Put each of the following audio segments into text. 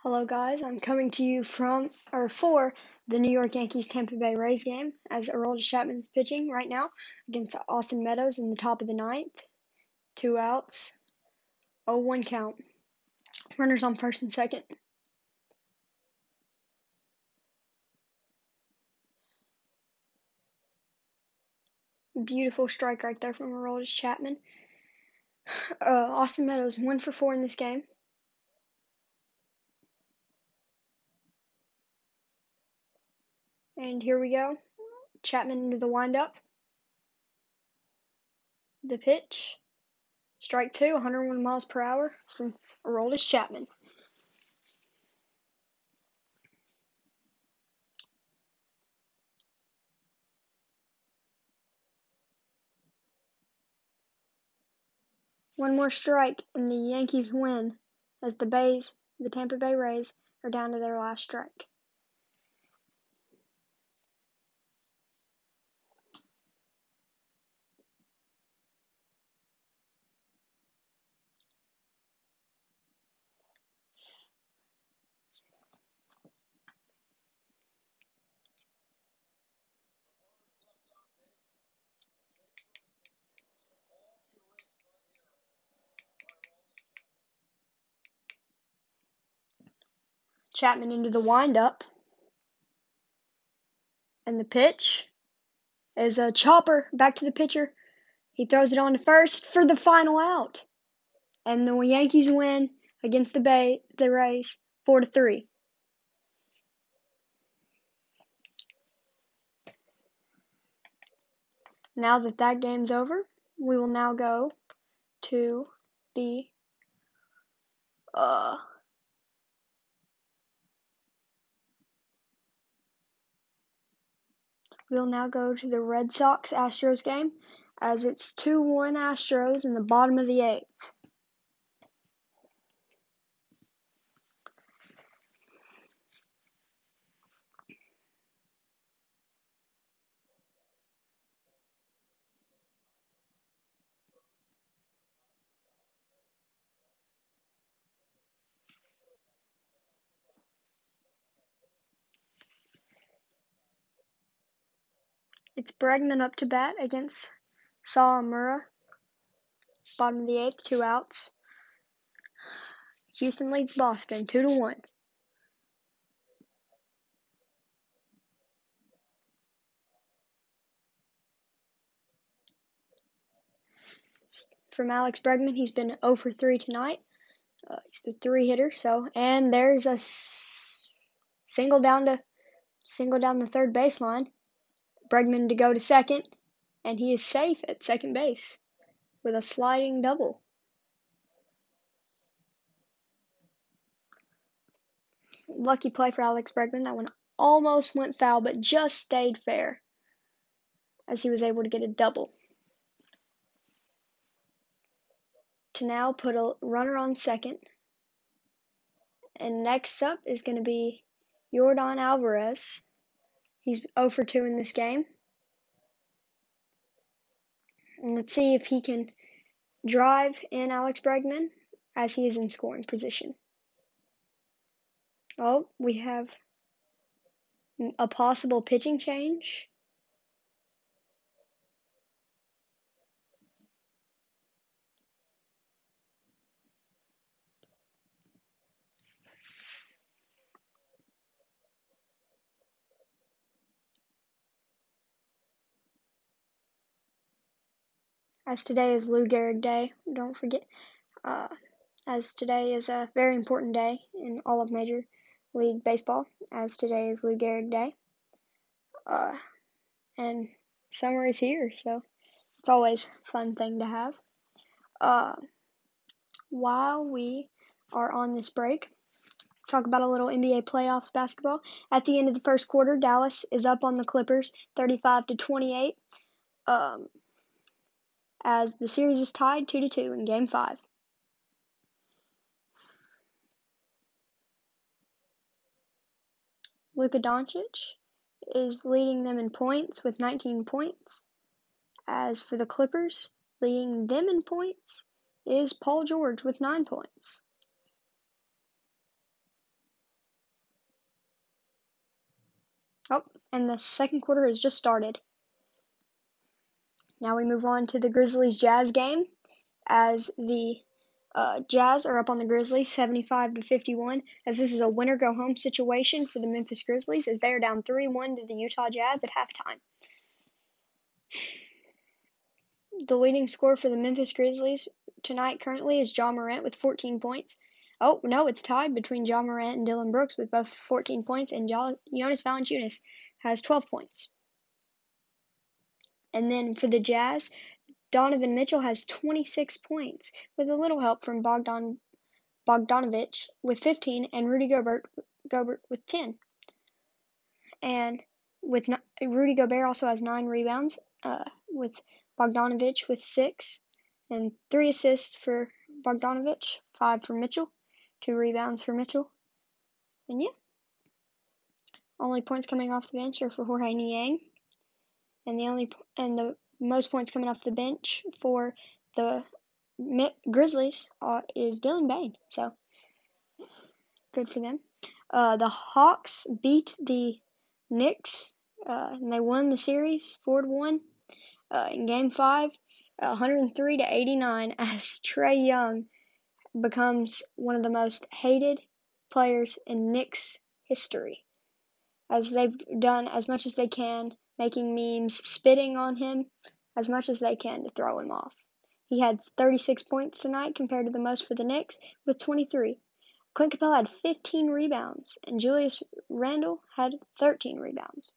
Hello, guys. I'm coming to you from or for the New York Yankees Tampa Bay Rays game as Aroldis Chapman's pitching right now against Austin Meadows in the top of the ninth. Two outs, 0 1 count. Runners on first and second. Beautiful strike right there from Aroldis Chapman. Uh, Austin Meadows, 1 for 4 in this game. And here we go. Chapman into the windup. The pitch. Strike two, 101 miles per hour from Aroldis Chapman. One more strike and the Yankees win as the Bays, the Tampa Bay Rays, are down to their last strike. Chapman into the windup. And the pitch is a chopper back to the pitcher. He throws it on to first for the final out. And the Yankees win against the Bay the Rays four to three. Now that that game's over, we will now go to the uh We'll now go to the Red Sox Astros game as it's 2 1 Astros in the bottom of the eighth. It's Bregman up to bat against Sawamura. Bottom of the eighth, two outs. Houston leads Boston two to one. From Alex Bregman, he's been 0 for 3 tonight. Uh, he's the three hitter. So, and there's a s- single down to single down the third baseline. Bregman to go to second, and he is safe at second base with a sliding double. Lucky play for Alex Bregman. That one almost went foul, but just stayed fair as he was able to get a double. To now put a runner on second. And next up is going to be Yordan Alvarez. He's 0 for 2 in this game. And let's see if he can drive in Alex Bregman as he is in scoring position. Oh, we have a possible pitching change. As today is Lou Gehrig Day, don't forget, uh, as today is a very important day in all of Major League Baseball, as today is Lou Gehrig Day. Uh, and summer is here, so it's always a fun thing to have. Uh, while we are on this break, let's talk about a little NBA playoffs basketball. At the end of the first quarter, Dallas is up on the Clippers 35 to 28. Um, as the series is tied 2 to 2 in game 5. Luka Doncic is leading them in points with 19 points. As for the Clippers, leading them in points is Paul George with 9 points. Oh, and the second quarter has just started. Now we move on to the Grizzlies Jazz game as the uh, Jazz are up on the Grizzlies 75 to 51 as this is a winner go home situation for the Memphis Grizzlies as they are down 3-1 to the Utah Jazz at halftime. The leading scorer for the Memphis Grizzlies tonight currently is John Morant with 14 points. Oh, no, it's tied between John Morant and Dillon Brooks with both 14 points, and Jonas Valanciunas has 12 points. And then for the Jazz, Donovan Mitchell has 26 points with a little help from Bogdan Bogdanovich with 15 and Rudy Gobert Gobert with 10. And with Rudy Gobert also has 9 rebounds uh, with Bogdanovich with 6 and 3 assists for Bogdanovich, 5 for Mitchell, 2 rebounds for Mitchell. And yeah. Only points coming off the bench are for Georges Niang and the only and the most points coming off the bench for the Grizzlies uh, is Dylan Bane. So good for them. Uh, the Hawks beat the Knicks uh, and they won the series four to one uh, in Game Five, 103 to 89. As Trae Young becomes one of the most hated players in Knicks history, as they've done as much as they can making memes, spitting on him as much as they can to throw him off. He had 36 points tonight compared to the most for the Knicks with 23. Clint Capela had 15 rebounds, and Julius Randle had 13 rebounds.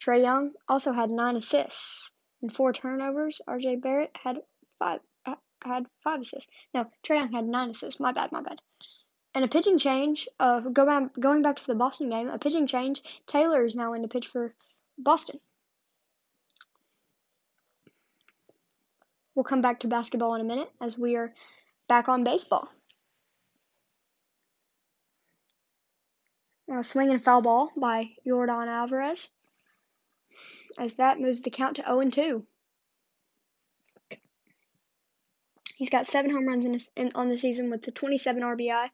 Trae Young also had 9 assists and 4 turnovers. RJ Barrett had 5 uh, had 5 assists. No, Trae Young had 9 assists. My bad, my bad. And a pitching change, going back to the Boston game, a pitching change, Taylor is now in to pitch for Boston. We'll come back to basketball in a minute as we are back on baseball. Now, swing and foul ball by Yordan Alvarez as that moves the count to 0 2. He's got seven home runs in on the season with the 27 RBI.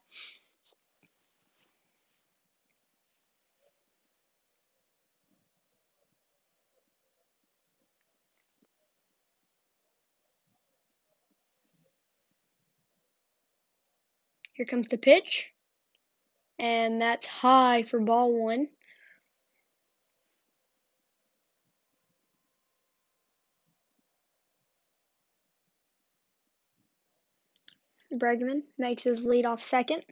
Here comes the pitch. And that's high for ball one. Bregman makes his lead off second.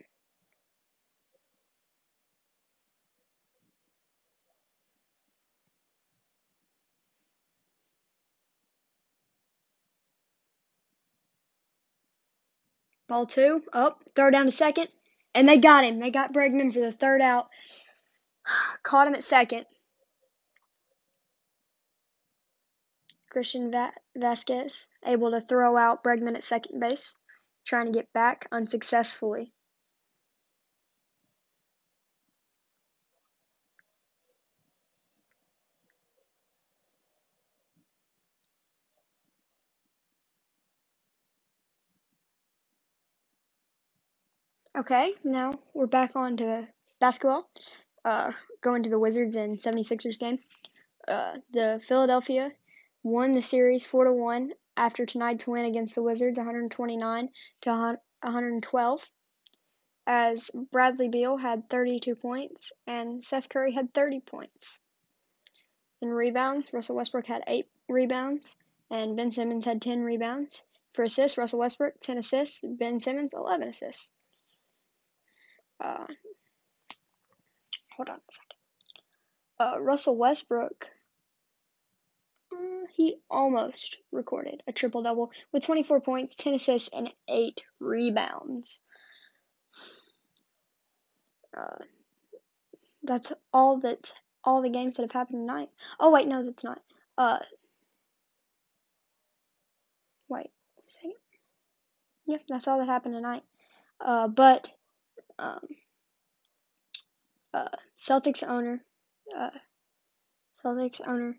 Ball two, up, oh, throw down to second, and they got him. They got Bregman for the third out. Caught him at second. Christian Va- Vázquez able to throw out Bregman at second base, trying to get back unsuccessfully. Okay, now we're back on to basketball. Uh, going to the Wizards and 76ers game. Uh, the Philadelphia won the series 4 to 1 after tonight's win against the Wizards 129 to 112 as Bradley Beal had 32 points and Seth Curry had 30 points. In rebounds, Russell Westbrook had 8 rebounds and Ben Simmons had 10 rebounds. For assists, Russell Westbrook 10 assists, Ben Simmons 11 assists. Uh, hold on a second. Uh, Russell Westbrook, uh, he almost recorded a triple double with 24 points, 10 assists, and 8 rebounds. Uh, that's all that all the games that have happened tonight. Oh wait, no, that's not. Uh, wait, second. Yeah, that's all that happened tonight. Uh, but um, uh, Celtics owner, uh, Celtics owner,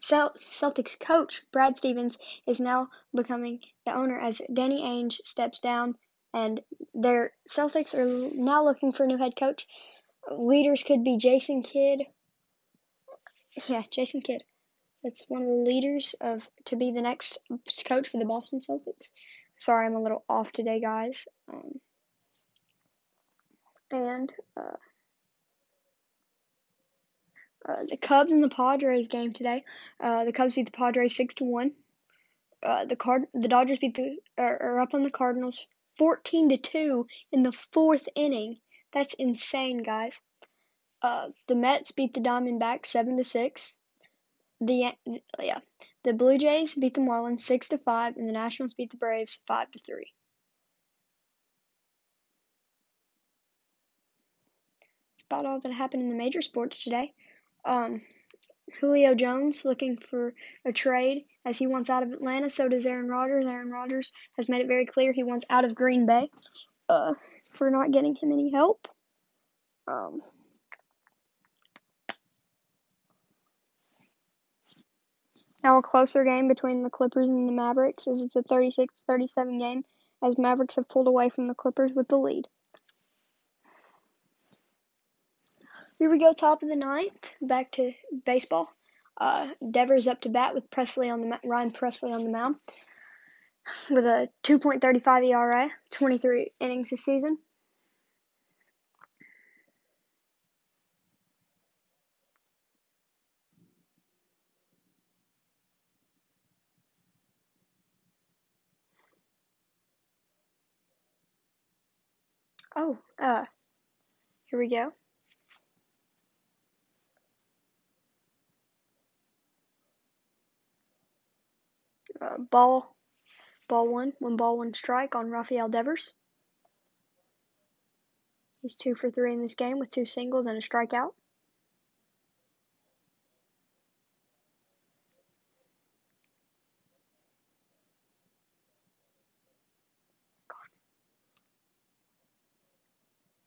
Cel- Celtics coach Brad Stevens is now becoming the owner as Danny Ainge steps down, and their Celtics are now looking for a new head coach. Leaders could be Jason Kidd. Yeah, Jason Kidd. That's one of the leaders of to be the next coach for the Boston Celtics. Sorry, I'm a little off today, guys. Um, and uh, uh, the Cubs and the Padres game today. Uh, the Cubs beat the Padres six to one. Uh, the card the Dodgers beat the are, are up on the Cardinals fourteen to two in the fourth inning. That's insane, guys. Uh, the Mets beat the Diamondbacks seven to six. The yeah, the Blue Jays beat the Marlins six to five, and the Nationals beat the Braves five to three. That's about all that happened in the major sports today. Um, Julio Jones looking for a trade as he wants out of Atlanta. So does Aaron Rodgers. Aaron Rodgers has made it very clear he wants out of Green Bay uh, for not getting him any help. Um, now a closer game between the Clippers and the Mavericks as it's a 36-37 game as Mavericks have pulled away from the Clippers with the lead. Here we go, top of the ninth. Back to baseball. Uh, Devers up to bat with Pressly on the Ryan Pressly on the mound with a 2.35 ERA, 23 innings this season. Oh, uh, here we go. uh, ball, ball one, one ball, one strike on Rafael Devers. He's two for three in this game with two singles and a strikeout.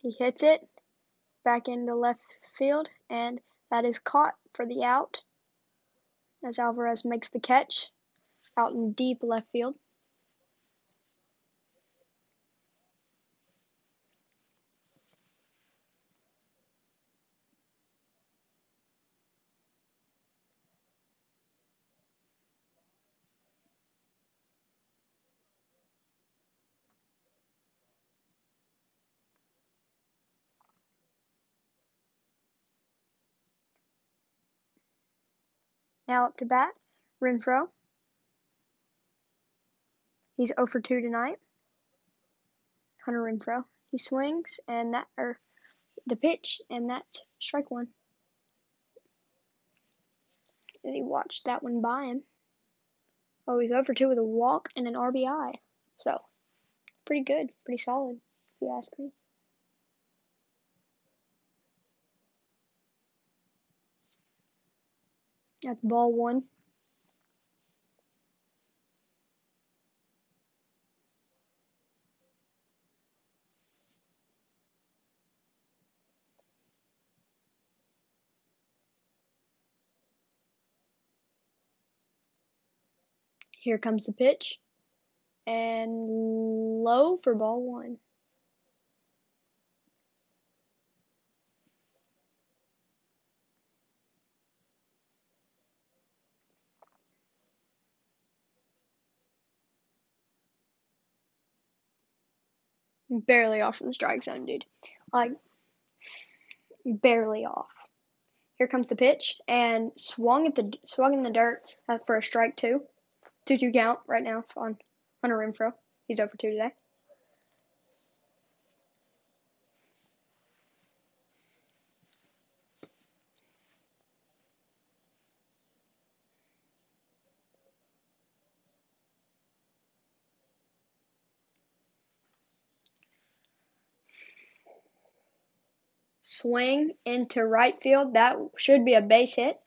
He hits it back into left field, and that is caught for the out as Alvarez makes the catch out in deep left field. Now up to bat, Renfroe. He's 0 for 2 tonight. Hunter Renfroe. He swings and that or the pitch and that's strike one. He watched that one by him. Oh, he's over 2 with a walk and an RBI. So, pretty good, pretty solid, if you ask me. That's ball one. Here comes the pitch. And low for ball one. Barely off from the strike zone, dude. Like, barely off. Here comes the pitch and swung at the swung in the dirt uh, for a strike two. 2 2 count right now on Hunter Renfroe. He's oh over 2 today. Swing into right field. That should be a base hit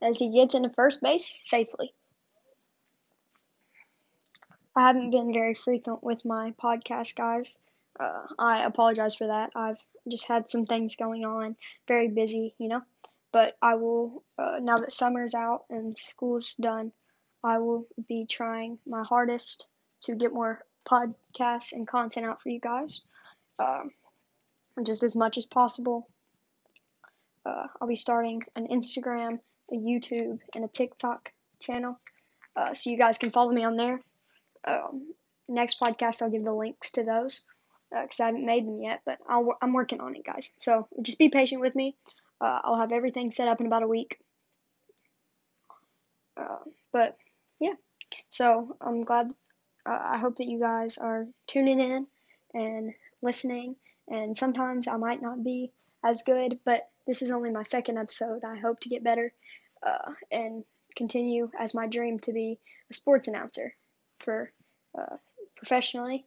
as he gets into first base safely. I haven't been very frequent with my podcast, guys. Uh, I apologize for that. I've just had some things going on, very busy, you know. But I will, uh, now that summer's out and school's done, I will be trying my hardest to get more podcasts and content out for you guys. Um, just as much as possible. Uh, I'll be starting an Instagram, a YouTube, and a TikTok channel, uh, so you guys can follow me on there. Um, next podcast, I'll give the links to those because uh, I haven't made them yet, but i am working on it, guys. So just be patient with me. Uh, I'll have everything set up in about a week. Uh, but yeah, so I'm glad. Uh, I hope that you guys are tuning in and listening. And sometimes I might not be as good, but this is only my second episode. I hope to get better uh, and continue as my dream to be a sports announcer for uh, professionally.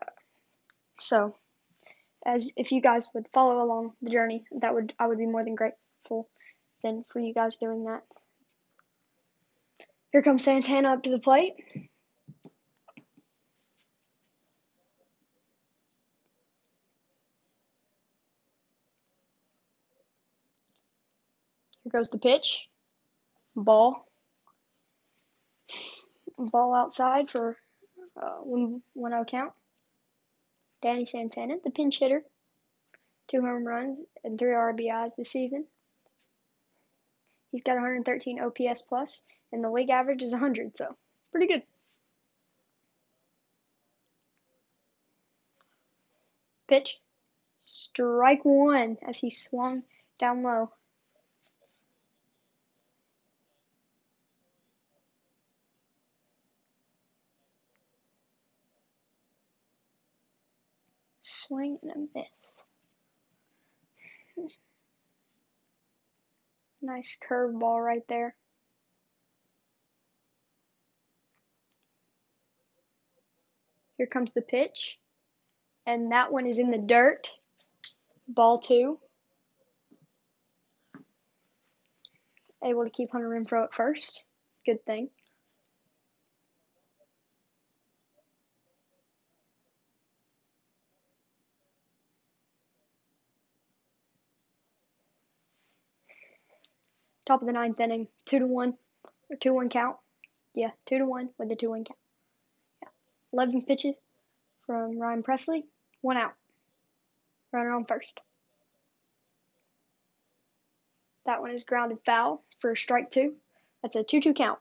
Uh, so, as if you guys would follow along the journey, that would I would be more than grateful than for you guys doing that. Here comes Santana up to the plate. Goes the pitch. Ball. Ball outside for uh, one, one out count. Danny Santana, the pinch hitter. Two home runs and three RBIs this season. He's got 113 OPS plus, and the league average is 100, so pretty good. Pitch. Strike one as he swung down low. A miss. nice curve ball right there. Here comes the pitch. And that one is in the dirt. Ball two. Able to keep Hunter Renfroe at first. Good thing. Top of the ninth inning, two to one, or two one count. Yeah, two to one with the two one count. Yeah, eleven pitches from Ryan Pressly, one out. Runner on first. That one is grounded foul for strike two. That's a two two count.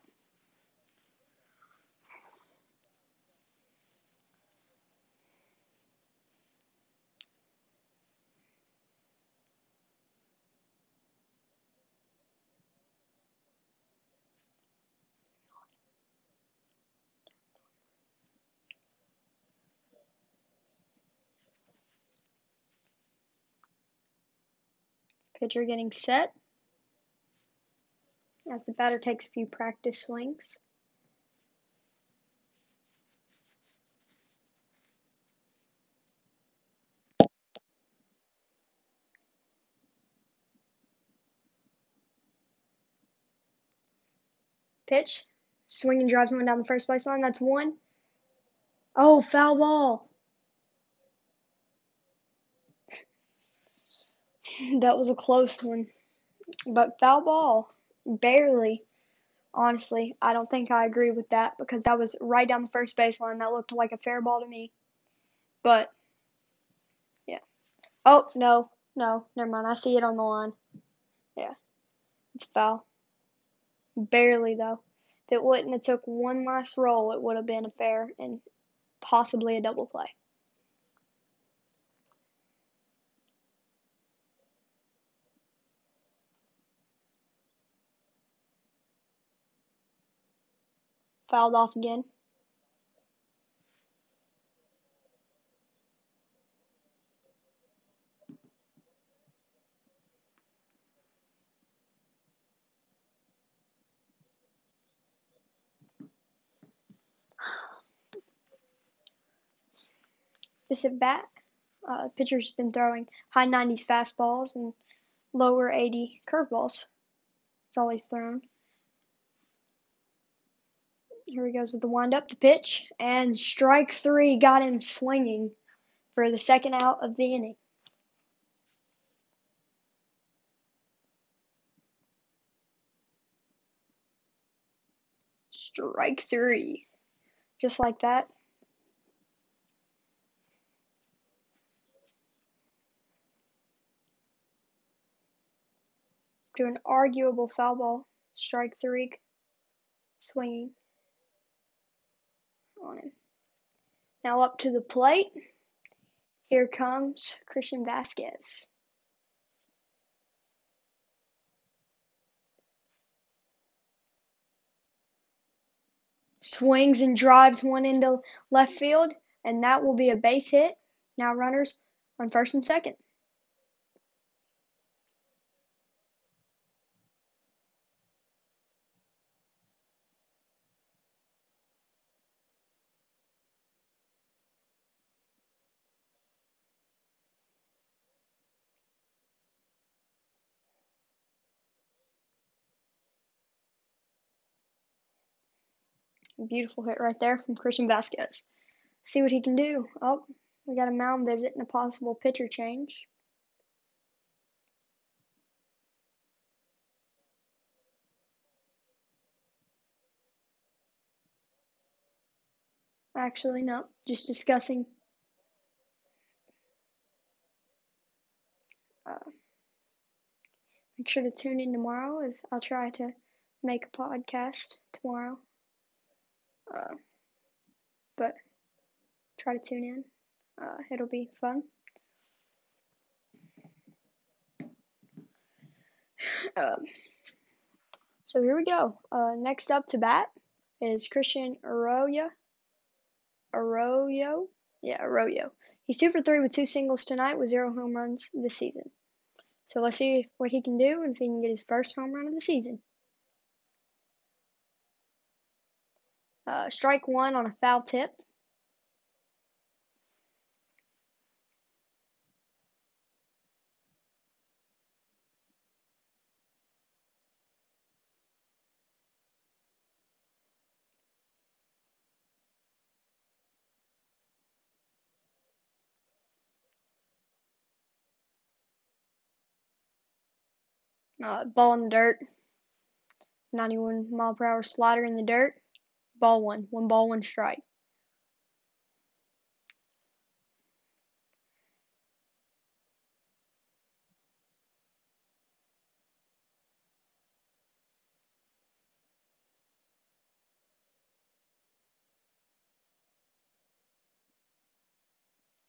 Pitcher getting set as the batter takes a few practice swings. Pitch. Swing and drives one down the first base line. That's one. Oh, foul ball. That was a close one. But foul ball, barely. Honestly, I don't think I agree with that because that was right down the first baseline. That looked like a fair ball to me. But, yeah. Oh, no, no, never mind. I see it on the line. Yeah, it's foul. Barely, though. If it wouldn't have took one last roll, it would have been a fair and possibly a double play. Fouled off again. This at bat, uh, pitcher's been throwing high 90s fastballs and lower 80 curveballs. All he's thrown. Here he goes with the wind up, the pitch, and strike three got him swinging for the second out of the inning. Strike three. Just like that. To an arguable foul ball. Strike three. Swinging on him. Now up to the plate. Here comes Christian Vázquez. Swings and drives one into left field, and that will be a base hit. Now runners on first and second. Beautiful hit right there from Christian Vázquez. See what he can do. Oh, we got a mound visit and a possible pitcher change. Actually, no, just discussing. Uh, make sure to tune in tomorrow as I'll try to make a podcast tomorrow. Uh, but try to tune in. Uh, it'll be fun. Um, so here we go. Uh, next up to bat is Christian Arroyo. Arroyo? Yeah, Arroyo. He's two for three with two singles tonight with zero home runs this season. So let's see what he can do and if he can get his first home run of the season. Uh, strike one on a foul tip. Uh, ball in the dirt. 91 mile per hour slider in the dirt. Ball one. One ball, one strike.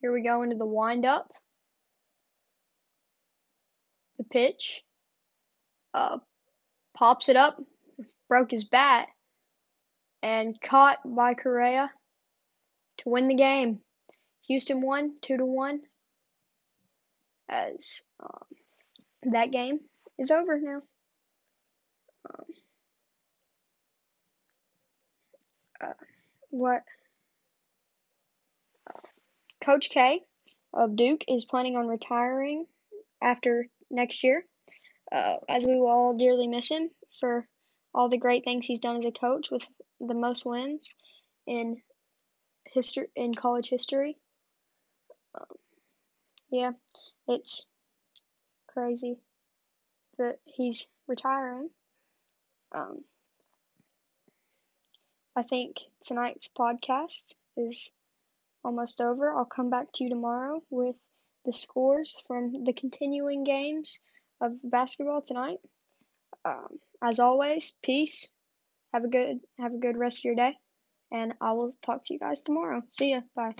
Here we go into the windup. The pitch. Uh, pops it up. Broke his bat and caught by Correa to win the game. Houston won two to one. As um, that game is over now. Um, uh, what uh, Coach K of Duke is planning on retiring after next year, uh, as we will all dearly miss him for all the great things he's done as a coach with the most wins in history in college history. Um, yeah, it's crazy that he's retiring. Um, I think tonight's podcast is almost over. I'll come back to you tomorrow with the scores from the continuing games of basketball tonight. Um, as always, peace. Have a good have a good rest of your day, and I will talk to you guys tomorrow. See ya. Bye.